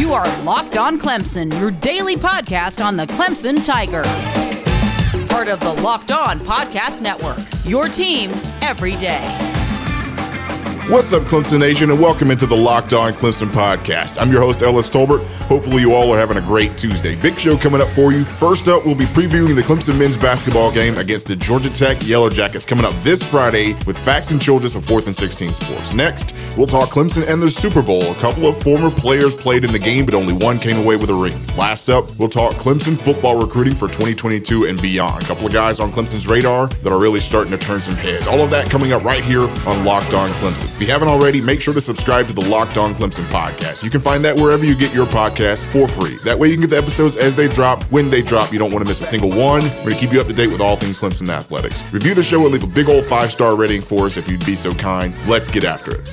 You are Locked On Clemson, your daily podcast on the Clemson Tigers. Part of the Locked On Podcast Network, your team every day. What's up, Clemson Nation, and welcome into the Locked On Clemson podcast. I'm your host, Ellis Tolbert. Hopefully, you all are having a great Tuesday. Big show coming up for you. First up, we'll be previewing the Clemson men's basketball game against the Georgia Tech Yellow Jackets coming up this Friday with Faxon Childress of 4th and 16 Sports. Next, we'll talk Clemson and the Super Bowl. A couple of former players played in the game, but only one came away with a ring. Last up, we'll talk Clemson football recruiting for 2022 and beyond. A couple of guys on Clemson's radar that are really starting to turn some heads. All of that coming up right here on Locked On Clemson. If you haven't already, make sure to subscribe to the Locked On Clemson podcast. You can find that wherever you get your podcast for free. That way you can get the episodes as they drop, when they drop. You don't want to miss a single one. We're going to keep you up to date with all things Clemson athletics. Review the show and leave a big old five star rating for us if you'd be so kind. Let's get after it.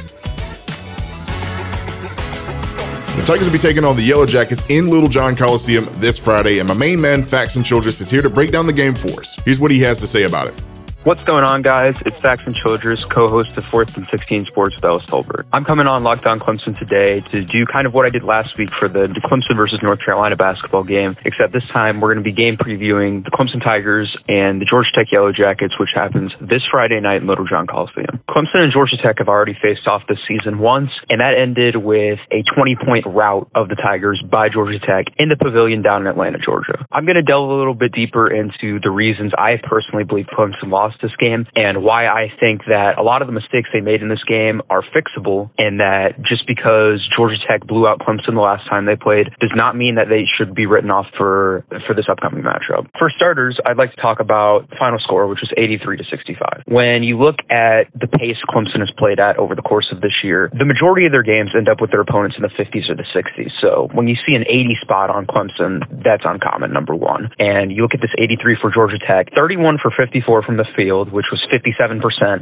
The Tigers will be taking on the Yellow Jackets in Littlejohn Coliseum this Friday, and my main man, Faxon Childress, is here to break down the game for us. Here's what he has to say about it. What's going on, guys? It's Faxon Childress, co-host of Fourth and 16 Sports with Ellis Tolbert. I'm coming on Locked On Clemson today to do kind of what I did last week for the Clemson versus North Carolina basketball game, except this time we're going to be game previewing the Clemson Tigers and the Georgia Tech Yellow Jackets, which happens this Friday night in Little Littlejohn Coliseum. Clemson and Georgia Tech have already faced off this season once, and that ended with a 20-point rout of the Tigers by Georgia Tech in the pavilion down in Atlanta, Georgia. I'm going to delve a little bit deeper into the reasons I personally believe Clemson lost this game and why I think that a lot of the mistakes they made in this game are fixable and that just because Georgia Tech blew out Clemson the last time they played does not mean that they should be written off for for this upcoming matchup. For starters, I'd like to talk about final score, which was 83 to 65. When you look at the pace Clemson has played at over the course of this year, the majority of their games end up with their opponents in the 50s or the 60s. So when you see an 80 spot on Clemson, that's uncommon, number one. And you look at this 83 for Georgia Tech, 31 for 54 from the field, which was 57%,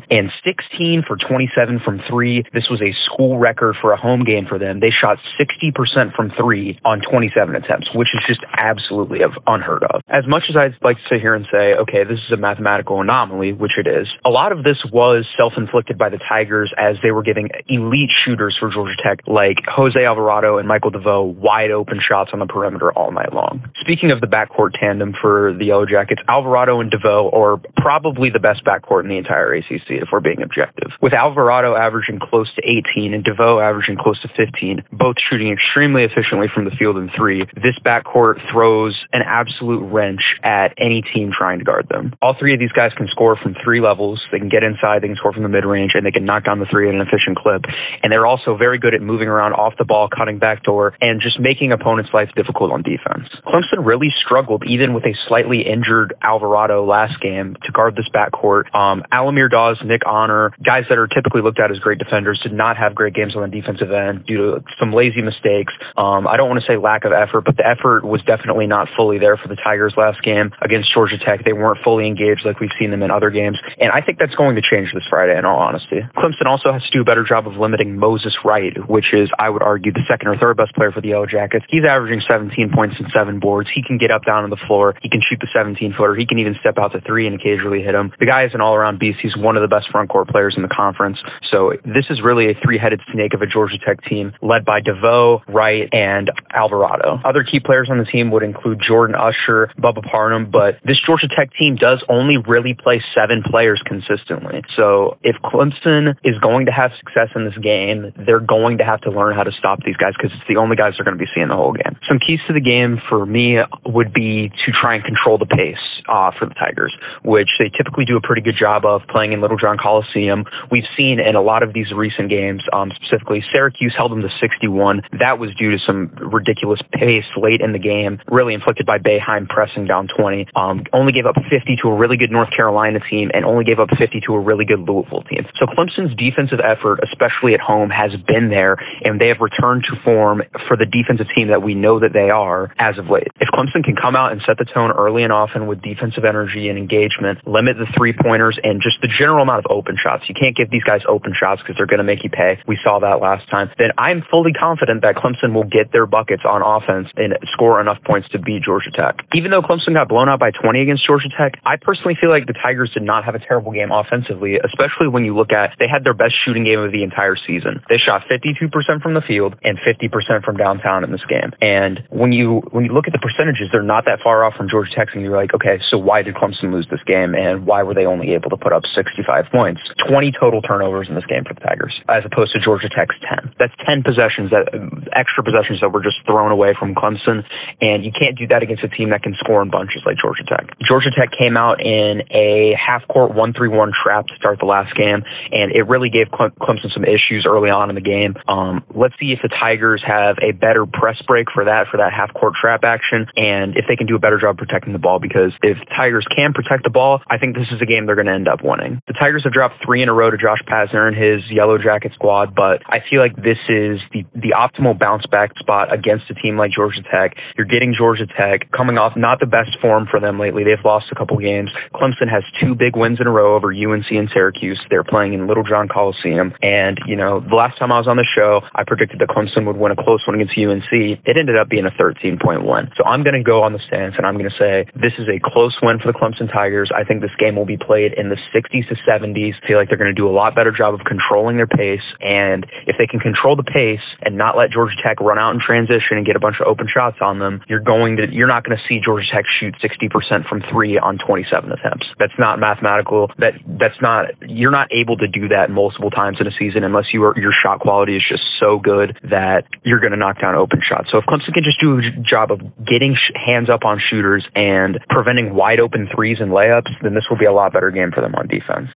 and 16 for 27 from three. This was a school record for a home game for them. They shot 60% from three on 27 attempts, which is just absolutely unheard of. As much as I'd like to sit here and say, okay, this is a mathematical anomaly, which it is, a lot of this was self inflicted by the Tigers as they were giving elite shooters for Georgia Tech like Jose Alvarado and Michael DeVoe wide open shots on the perimeter all night long. Speaking of the backcourt tandem for the Yellow Jackets, Alvarado and DeVoe are probably the best backcourt in the entire ACC, if we're being objective. With Alvarado averaging close to 18 and DeVoe averaging close to 15, both shooting extremely efficiently from the field in three, this backcourt throws an absolute wrench at any team trying to guard them. All three of these guys can score from three levels. They can get inside, they can score from the mid range, and they can knock down the three at an efficient clip. And they're also very good at moving around off the ball, cutting backdoor, and just making opponents' life difficult on defense. Clemson really struggled, even with a slightly injured Alvarado last game, to guard this backcourt. Um, Al-Amir Dawes, Nick Honor, guys that are typically looked at as great defenders, did not have great games on the defensive end due to some lazy mistakes. Um, I don't want to say lack of effort, but the effort was definitely not fully there for the Tigers last game against Georgia Tech. They weren't fully engaged like we've seen them in other games, and I think that's going to change this Friday. In all honesty, Clemson also has to do a better job of limiting Moses Wright, which is, I would argue, the second or third best player for the Yellow Jackets. He's averaging 17 points and seven boards. He can get up down on the floor. He can shoot the 17 footer. He can even step out to three and occasionally hit him. Um, the guy is an all around beast. He's one of the best front court players in the conference. So this is really a three headed snake of a Georgia Tech team led by DeVoe, Wright, and Alvarado. Other key players on the team would include Jordan Usher, Bubba Parham, but this Georgia Tech team does only really play seven players consistently. So if Clemson is going to have success in this game, they're going to have to learn how to stop these guys because it's the only guys they're going to be seeing the whole game. Some keys to the game for me would be to try and control the pace for the Tigers, which they typically do a pretty good job of playing in Littlejohn Coliseum. We've seen in a lot of these recent games, um, specifically Syracuse held them to 61. That was due to some ridiculous pace late in the game, really inflicted by Boeheim pressing down 20. Um, only gave up 50 to a really good North Carolina team and only gave up 50 to a really good Louisville team. So Clemson's defensive effort, especially at home, has been there, and they have returned to form for the defensive team that we know that they are as of late. If Clemson can come out and set the tone early and often with defense, defensive energy and engagement, limit the three pointers and just the general amount of open shots. You can't give these guys open shots because they're going to make you pay. We saw that last time. Then I'm fully confident that Clemson will get their buckets on offense and score enough points to beat Georgia Tech. Even though Clemson got blown out by 20 against Georgia Tech, I personally feel like the Tigers did not have a terrible game offensively, especially when you look at they had their best shooting game of the entire season. They shot 52% from the field and 50% from downtown in this game. And when you when you look at the percentages, they're not that far off from Georgia Tech, and you're like, okay, so why did Clemson lose this game, and why were they only able to put up 65 points? 20 total turnovers in this game for the Tigers, as opposed to Georgia Tech's 10. That's 10 possessions that extra possessions that were just thrown away from Clemson, and you can't do that against a team that can score in bunches like Georgia Tech. Georgia Tech came out in a half court 1-3-1 trap to start the last game, and it really gave Clemson some issues early on in the game. Um, let's see if the Tigers have a better press break for that for that half court trap action, and if they can do a better job protecting the ball. Because if Tigers can protect the ball, I think this is a game they're going to end up winning. The Tigers have dropped three in a row to Josh Pastner and his Yellow Jacket squad, but I feel like this is the the optimal bounce back spot against a team like Georgia Tech. You're getting Georgia Tech coming off not the best form for them lately. They've lost a couple games. Clemson has two big wins in a row over UNC and Syracuse. They're playing in Littlejohn Coliseum, and you know the last time I was on the show, I predicted that Clemson would win a close one against UNC. It ended up being a 13 point win. So I'm going to go on the stance and I'm going to say this is a close win for the Clemson Tigers. I think this game will be played in the 60s to 70s. I feel like they're going to do a lot better job of controlling their pace. And if they can control the pace and not let Georgia Tech run out in transition and get a bunch of open shots on them, you're going to you're not going to see Georgia Tech shoot 60% from three on 27 attempts. That's not mathematical. That that's not you're not able to do that multiple times in a season unless you are, your shot quality is just so good that you're going to knock down open shots. So if Clemson can just do a job of getting sh- hands up on shooters and preventing wide open threes and layups, then this will be a lot better game for them on defense.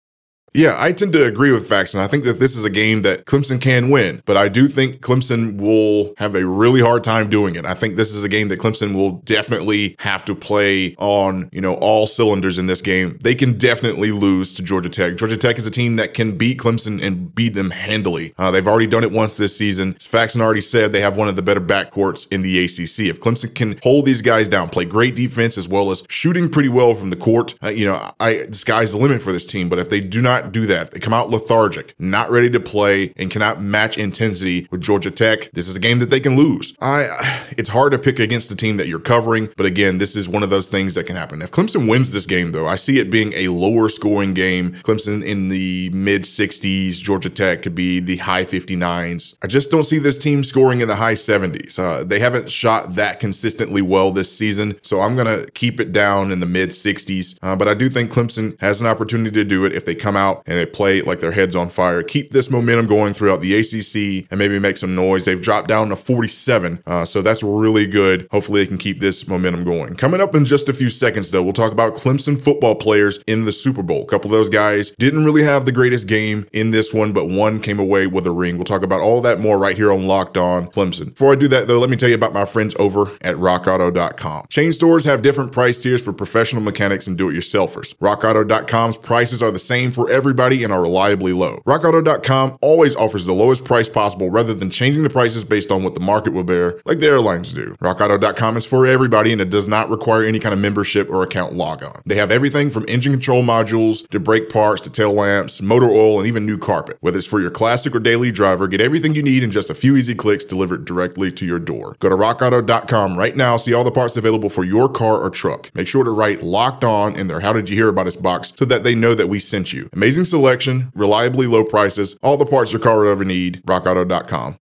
Yeah, I tend to agree with Faxon. I think that this is a game that Clemson can win, but I do think Clemson will have a really hard time doing it. I think this is a game that Clemson will definitely have to play on, you know, all cylinders in this game. They can definitely lose to Georgia Tech. Georgia Tech is a team that can beat Clemson and beat them handily. Uh, they've already done it once this season. As Faxon already said, they have one of the better backcourts in the ACC. If Clemson can hold these guys down, play great defense as well as shooting pretty well from the court, uh, you know, I the sky's the limit for this team. But if they do not not do that. They come out lethargic, not ready to play, and cannot match intensity with Georgia Tech. This is a game that they can lose. I it's hard to pick against the team that you're covering, but again, this is one of those things that can happen. If Clemson wins this game, though, I see it being a lower scoring game. Clemson in the mid 60s, Georgia Tech could be the high 59s. I just don't see this team scoring in the high 70s. Uh, they haven't shot that consistently well this season, so I'm going to keep it down in the mid 60s. Uh, but I do think Clemson has an opportunity to do it if they come out out and they play like their heads on fire. Keep this momentum going throughout the ACC and maybe make some noise. They've dropped down to 47, uh, so that's really good. Hopefully, they can keep this momentum going. Coming up in just a few seconds, though, we'll talk about Clemson football players in the Super Bowl. A couple of those guys didn't really have the greatest game in this one, but one came away with a ring. We'll talk about all that more right here on Locked On Clemson. Before I do that, though, let me tell you about my friends over at RockAuto.com. Chain stores have different price tiers for professional mechanics and do-it-yourselfers. RockAuto.com's prices are the same for everybody and are reliably low. RockAuto.com always offers the lowest price possible rather than changing the prices based on what the market will bear, like the airlines do. RockAuto.com is for everybody and it does not require any kind of membership or account logon. They have everything from engine control modules to brake parts to tail lamps, motor oil, and even new carpet. Whether it's for your classic or daily driver, get everything you need in just a few easy clicks delivered directly to your door. Go to rockauto.com right now, see all the parts available for your car or truck. Make sure to write locked on in their How Did You Hear About Us box so that they know that we sent you. Amazing selection, reliably low prices, all the parts your car will ever need. RockAuto.com.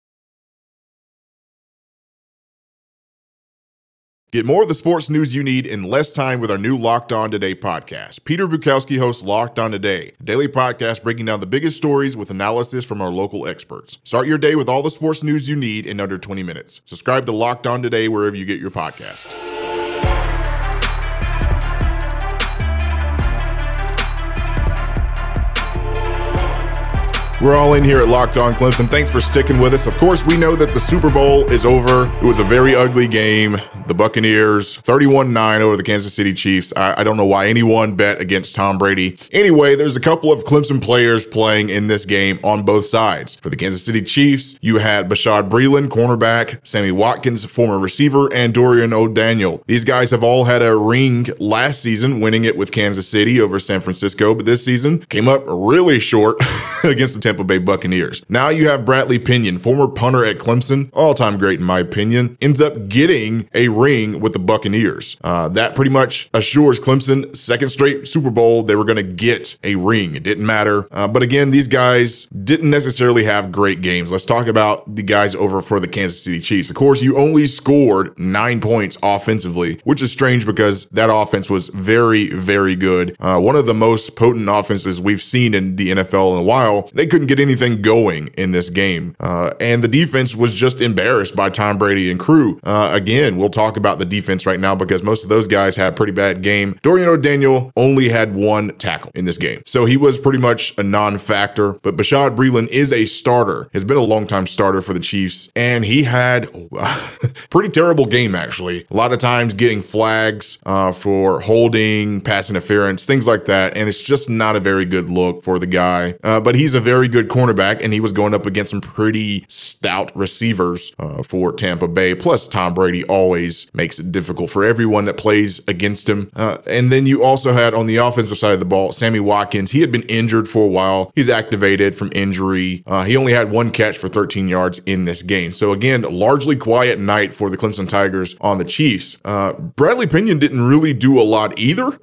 Get more of the sports news you need in less time with our new Locked On Today podcast. Peter Bukowski hosts Locked On Today, a daily podcast breaking down the biggest stories with analysis from our local experts. Start your day with all the sports news you need in under 20 minutes. Subscribe to Locked On Today wherever you get your podcast. We're all in here at Locked On Clemson. Thanks for sticking with us. Of course, we know that the Super Bowl is over. It was a very ugly game. the Buccaneers 31 9 over the Kansas City Chiefs. I, I, don't know why anyone bet against Tom Brady. Anyway, there's a couple of Clemson players playing in this game on both sides. For the Kansas City Chiefs, you had Bashaud Breeland, cornerback, Sammy Watkins, former receiver, and Dorian O'Daniel. These guys have all had a ring last season, winning it with Kansas City over San Francisco, but this season came up really short against the Tampa Bay Buccaneers. Now you have Bradley Pinion, former punter at Clemson, all time great in my opinion, ends up getting a ring with the Buccaneers. Uh, that pretty much assures Clemson second straight Super Bowl they were going to get a ring. It didn't matter. Uh, but again, these guys didn't necessarily have great games. Let's talk about the guys over for the Kansas City Chiefs. Of course, you only scored nine points offensively, which is strange because that offense was very, very good. Uh, one of the most potent offenses we've seen in the NFL in a while. They couldn't get anything going in this game. Uh, and the defense was just embarrassed by Tom Brady and crew. Uh, again, we'll talk about the defense right now because most of those guys had a pretty bad game. Dorian O'Daniel only had one tackle in this game. So he was pretty much a non factor. But Bashaud Breeland is a starter, has been a long-time starter for the Chiefs. And he had pretty terrible game, actually. A lot of times getting flags uh, for holding, pass interference, things like that. And it's just not a very good look for the guy. Uh, but he's a very good cornerback, and he was going up against some pretty stout receivers uh, for Tampa Bay. Plus, Tom Brady always makes it difficult for everyone that plays against him. Uh, and then you also had on the offensive side of the ball, Sammy Watkins. He had been injured for a while. He's activated from injury. Uh, he only had one catch for 13 yards in this game. So again, largely quiet night for the Clemson Tigers on the Chiefs. Uh, Bradley Pinion didn't really do a lot either.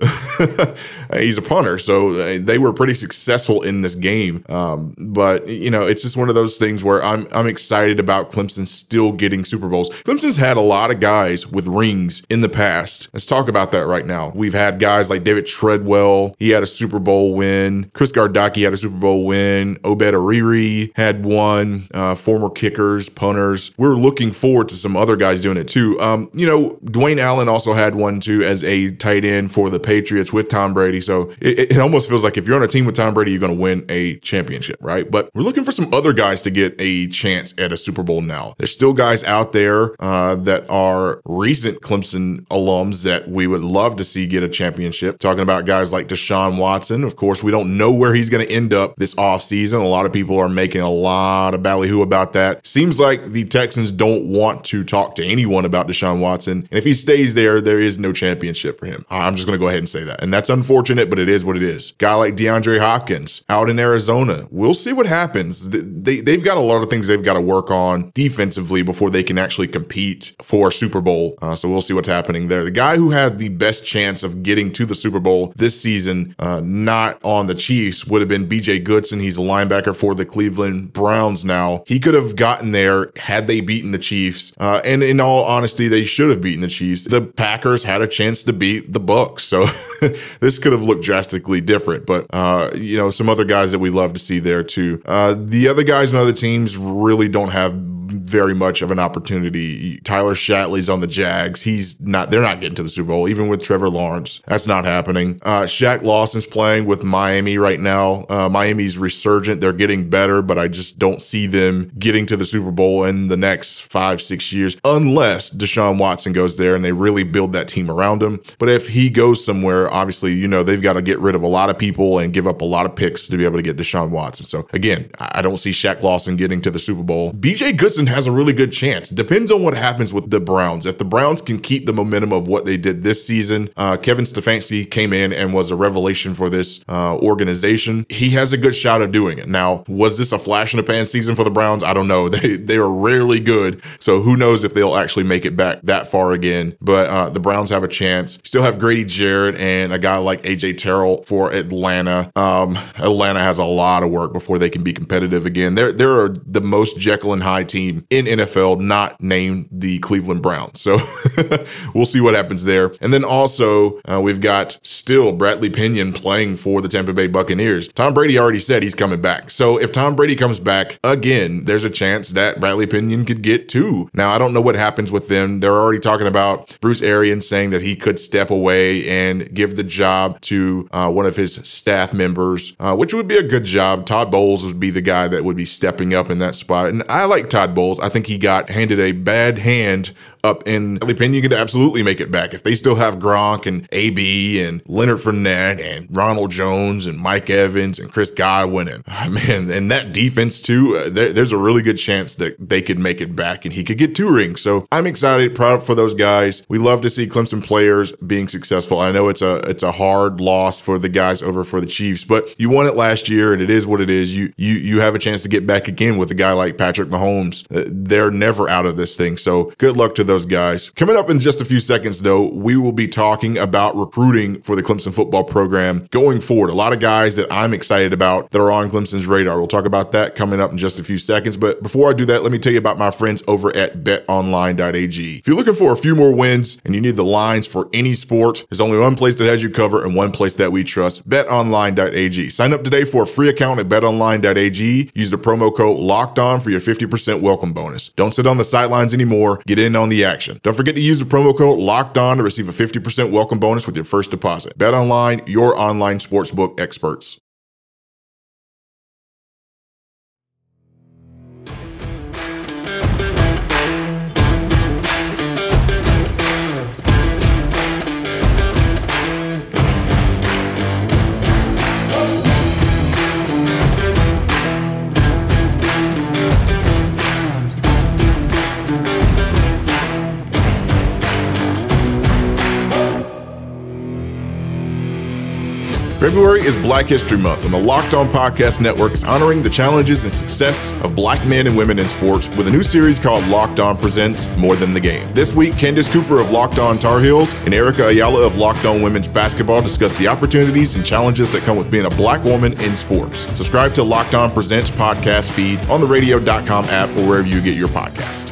He's a punter, so they were pretty successful in this game. Um, but you know, it's just one of those things where I'm I'm excited about Clemson still getting Super Bowls. Clemson's had a lot of guys with rings in the past. Let's talk about that right now. We've had guys like David Treadwell. He had a Super Bowl win. Chris Gardocki had a Super Bowl win. Obed Ariri had one. Uh, former kickers, punters. We're looking forward to some other guys doing it too. Um, you know, Dwayne Allen also had one too as a tight end for the Patriots with Tom Brady. So it, it almost feels like if you're on a team with Tom Brady, you're going to win a championship, right? But we're looking for some other guys to get a chance at a Super Bowl now. There's still guys out there uh, that are recent Clemson alums that we would love to see get a championship. Talking about guys like Deshaun Watson. Of course, we don't know where he's going to end up this offseason. A lot of people are making a lot of ballyhoo about that. Seems like the Texans don't want to talk to anyone about Deshaun Watson. And if he stays there, there is no championship for him. I'm just going to go ahead and say that. And that's unfortunate, but it is what it is. Guy like DeAndre Hopkins out in Arizona. We'll see what happens. They, they've got a lot of things they've got to work on defensively before they can actually compete for Super Bowl. Uh, so we'll see what's happening there. The guy who had the best chance of getting to the Super Bowl this season, uh, not on the Chiefs, would have been BJ Goodson. He's a linebacker for the Cleveland Browns now. He could have gotten there had they beaten the Chiefs. Uh, and in all honesty, they should have beaten the Chiefs. The Packers had a chance to beat the Bucs. So this could have looked drastically different. But, uh, you know, some other guys that we love to see there too. Uh, the other guys and other teams really don't have very much of an opportunity. Tyler Shatley's on the Jags. He's not, they're not getting to the Super Bowl, even with Trevor Lawrence. That's not happening. Uh, Shaq Lawson's playing with Miami right now. Uh, Miami's resurgent. They're getting better, but I just don't see them getting to the Super Bowl in the next five, six years, unless Deshaun Watson goes there and they really build that team around him. But if he goes somewhere, obviously, you know, they've got to get rid of a lot of people and give up a lot of picks to be able to get Deshaun Watson. So again, I don't see Shaq Lawson getting to the Super Bowl. BJ Goodson has a really good chance. Depends on what happens with the Browns. If the Browns can keep the momentum of what they did this season, uh, Kevin Stefanski came in and was a revelation for this uh, organization. He has a good shot of doing it. Now, was this a flash in the pan season for the Browns? I don't know. They they are rarely good, so who knows if they'll actually make it back that far again. But uh, the Browns have a chance. Still have Grady Jarrett and a guy like AJ Terrell for Atlanta. Um, Atlanta has a lot of work before they can be competitive again. They're they're the most Jekyll and Hyde team in NFL, not named the Cleveland Browns. So we'll see what happens there. And then also uh, we've got still Bradley Pinion playing for the Tampa Bay Buccaneers. Tom Brady already said he's coming back. So if Tom Brady comes back again, there's a chance that Bradley Pinion could get two. Now I don't know what happens with them. They're already talking about Bruce Arians saying that he could step away and give the job to uh, one of his staff members, uh, which would be a good job. Todd Bowles would be the guy that would be stepping up in that spot. And I like Todd Bowles. Royals. I think he got handed a bad hand up in Penn, you could absolutely make it back. If they still have Gronk and AB and Leonard Fournette and Ronald Jones and Mike Evans and Chris Godwin and oh man, and that defense too, uh, there, there's a really good chance that they could make it back and he could get two rings. So I'm excited, proud for those guys. We love to see Clemson players being successful. I know it's a it's a hard loss for the guys over for the Chiefs, but you won it last year and it is what it is. You you you have a chance to get back again with a guy like Patrick Mahomes. Uh, they're never out of this thing. So good luck to those guys. Coming up in just a few seconds, though, we will be talking about recruiting for the Clemson football program going forward. A lot of guys that I'm excited about that are on Clemson's radar. We'll talk about that coming up in just a few seconds. But before I do that, let me tell you about my friends over at betonline.ag. If you're looking for a few more wins and you need the lines for any sport, there's only one place that has you covered and one place that we trust betonline.ag. Sign up today for a free account at betonline.ag. Use the promo code locked on for your 50% welcome bonus. Don't sit on the sidelines anymore. Get in on the action. Don't forget to use the promo code locked on to receive a 50% welcome bonus with your first deposit. Bet online, your online sportsbook experts. February is Black History Month, and the Locked On Podcast Network is honoring the challenges and success of black men and women in sports with a new series called Locked On Presents More Than the Game. This week, Candace Cooper of Locked On Tar Heels and Erica Ayala of Locked On Women's Basketball discuss the opportunities and challenges that come with being a black woman in sports. Subscribe to Locked On Presents podcast feed on the radio.com app or wherever you get your podcast.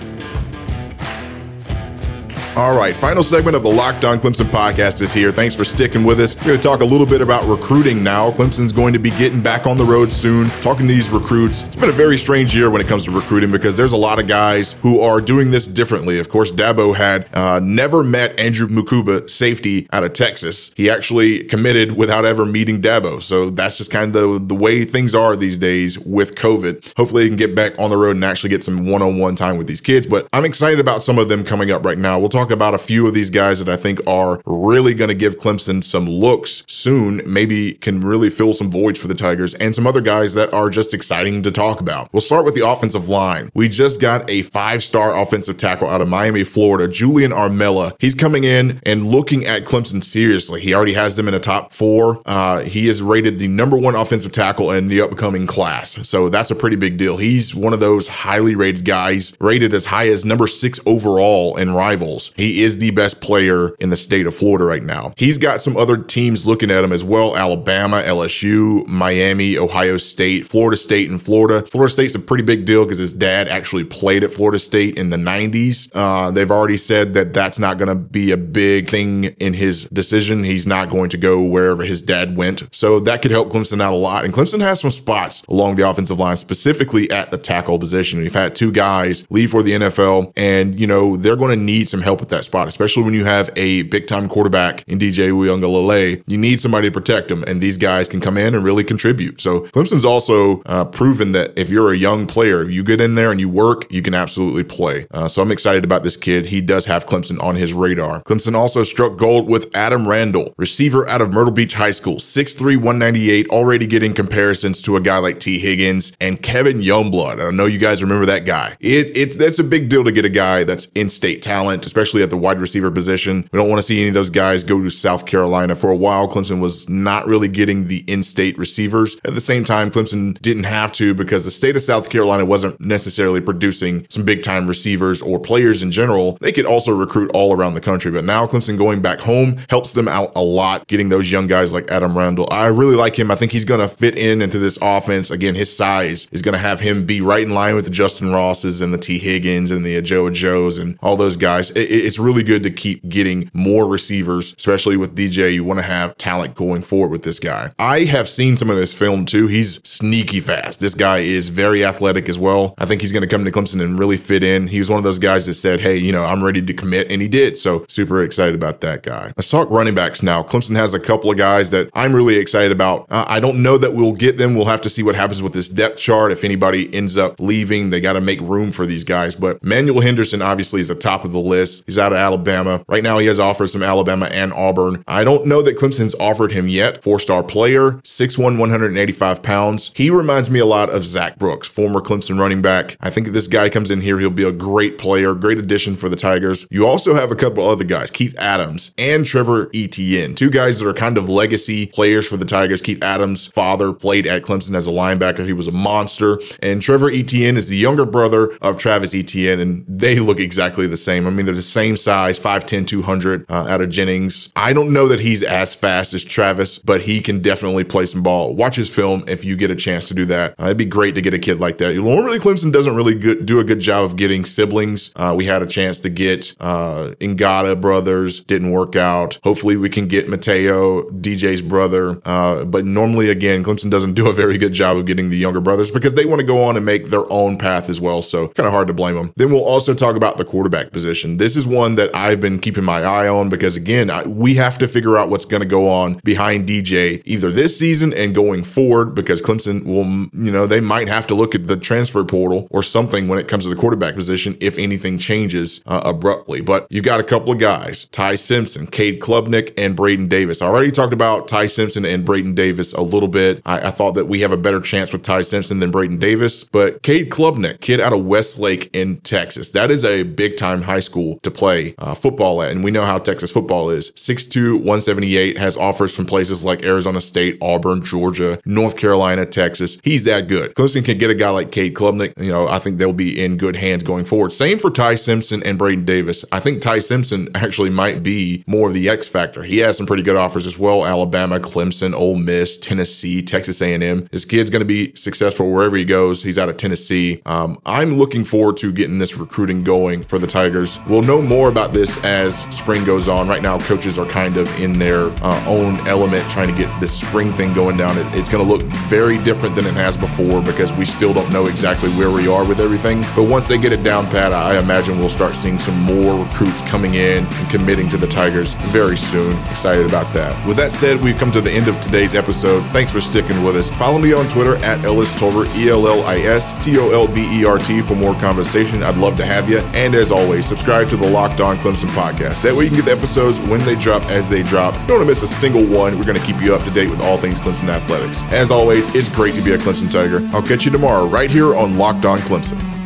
All right, final segment of the Locked On Clemson podcast is here. Thanks for sticking with us. We're going to talk a little bit about recruiting now. Clemson's going to be getting back on the road soon, talking to these recruits. It's been a very strange year when it comes to recruiting because there's a lot of guys who are doing this differently. Of course, Dabo had uh, never met Andrew Mukuba, safety out of Texas. He actually committed without ever meeting Dabo. So that's just kind of the, way things are these days with COVID. Hopefully, they can get back on the road and actually get some one on one time with these kids. But I'm excited about some of them coming up right now. We'll talk talk about a few of these guys that I think are really going to give Clemson some looks soon, maybe can really fill some voids for the Tigers, and some other guys that are just exciting to talk about. We'll start with the offensive line. We just got a five star offensive tackle out of Miami, Florida, Julian Armella. He's coming in and looking at Clemson seriously. He already has them in a top four. Uh, he is rated the number one offensive tackle in the upcoming class. So that's a pretty big deal. He's one of those highly rated guys, rated as high as number six overall in rivals. He is the best player in the state of Florida right now. He's got some other teams looking at him as well Alabama, LSU, Miami, Ohio State, Florida State, and Florida. Florida State's a pretty big deal because his dad actually played at Florida State in the 90s. Uh, they've already said that that's not going to be a big thing in his decision. He's not going to go wherever his dad went. So that could help Clemson out a lot. And Clemson has some spots along the offensive line, specifically at the tackle position. We've had two guys leave for the NFL, and, you know, they're going to need some help with that spot, especially when you have a big time quarterback in DJ Uiagalelei. You need somebody to protect him, and these guys can come in and really contribute. So Clemson's also uh, proven that if you're a young player, you get in there and you work, you can absolutely play. Uh, so I'm excited about this kid. He does have Clemson on his radar. Clemson also struck gold with Adam Randall, receiver out of Myrtle Beach High School, 6'3, 198, already getting comparisons to a guy like Tee Higgins and Kevin Youngblood. I know you guys remember that guy. It, it's that's a big deal to get a guy that's in-state talent, especially at the wide receiver position. We don't want to see any of those guys go to South Carolina. For a while, Clemson was not really getting the in state receivers. At the same time, Clemson didn't have to because the state of South Carolina wasn't necessarily producing some big time receivers or players in general. They could also recruit all around the country. But now Clemson going back home helps them out a lot, getting those young guys like Adam Randall. I really like him. I think he's going to fit in into this offense. Again, his size is going to have him be right in line with the Justin Rosses and the Tee Higgins and the Joe Joes and all those guys. It, it's really good to keep getting more receivers, especially with DJ. You want to have talent going forward with this guy. I have seen some of this film too. He's sneaky fast. This guy is very athletic as well. I think he's going to come to Clemson and really fit in. He was one of those guys that said, Hey, you know, I'm ready to commit. And he did. So super excited about that guy. Let's talk running backs now. Clemson has a couple of guys that I'm really excited about. Uh, I don't know that we'll get them. We'll have to see what happens with this depth chart. If anybody ends up leaving, they got to make room for these guys. But Manuel Henderson obviously is the top of the list. He's out of Alabama. Right now, he has offers from Alabama and Auburn. I don't know that Clemson's offered him yet. Four star player, 6'1, 185 pounds. He reminds me a lot of Zac Brooks, former Clemson running back. I think if this guy comes in here, he'll be a great player, great addition for the Tigers. You also have a couple other guys, Keith Adams and Trevor Etienne, two guys that are kind of legacy players for the Tigers. Keith Adams' father played at Clemson as a linebacker. He was a monster. And Trevor Etienne is the younger brother of Travis Etienne, and they look exactly the same. I mean, they're the same size, 5'10, 200 uh, out of Jennings. I don't know that he's as fast as Travis, but he can definitely play some ball. Watch his film if you get a chance to do that. Uh, it'd be great to get a kid like that. Normally, Clemson doesn't really good, do a good job of getting siblings. Uh, we had a chance to get uh, brothers, didn't work out. Hopefully, we can get Matayo, DJ's brother. Uh, but normally, again, Clemson doesn't do a very good job of getting the younger brothers because they want to go on and make their own path as well. So, kind of hard to blame them. Then we'll also talk about the quarterback position. This is one that I've been keeping my eye on because, again, I, we have to figure out what's going to go on behind DJ either this season and going forward because Clemson will, you know, they might have to look at the transfer portal or something when it comes to the quarterback position if anything changes uh, abruptly. But you've got a couple of guys, Ty Simpson, Cade Klubnik, and Braden Davis. I already talked about Ty Simpson and Braden Davis a little bit. I, I thought that we have a better chance with Ty Simpson than Braden Davis, but Cade Klubnik, kid out of Westlake in Texas, that is a big time high school to play uh, football at. And we know how Texas football is 6'2, 178, has offers from places like Arizona State, Auburn, Georgia, North Carolina, Texas. He's that good. Clemson can get a guy like Cade Klubnik. You know, I think they'll be in good hands going forward. Same for Ty Simpson and Braden Davis. I think Ty Simpson actually might be more of the X factor. He has some pretty good offers as well. Alabama, Clemson, Ole Miss, Tennessee, Texas A&M. This kid's going to be successful wherever he goes. He's out of Tennessee. Um, I'm looking forward to getting this recruiting going for the Tigers. We'll know more about this as spring goes on. Right now, coaches are kind of in their uh, own element trying to get this spring thing going down. It, it's going to look very different than it has before because we still don't know exactly where we are with everything. But once they get it down pat, I imagine we'll start seeing some more recruits coming in and committing to the Tigers very soon. Excited about that. With that said, we've come to the end of today's episode. Thanks for sticking with us. Follow me on Twitter at Ellis Tolbert, E L L I S T O L B E R T for more conversation. I'd love to have you. And as always, subscribe to the Locked On Clemson podcast. That way you can get the episodes when they drop as they drop. Don't want to miss a single one. We're going to keep you up to date with all things Clemson athletics. As always, it's great to be a Clemson Tiger. I'll catch you tomorrow right here on Locked On Clemson.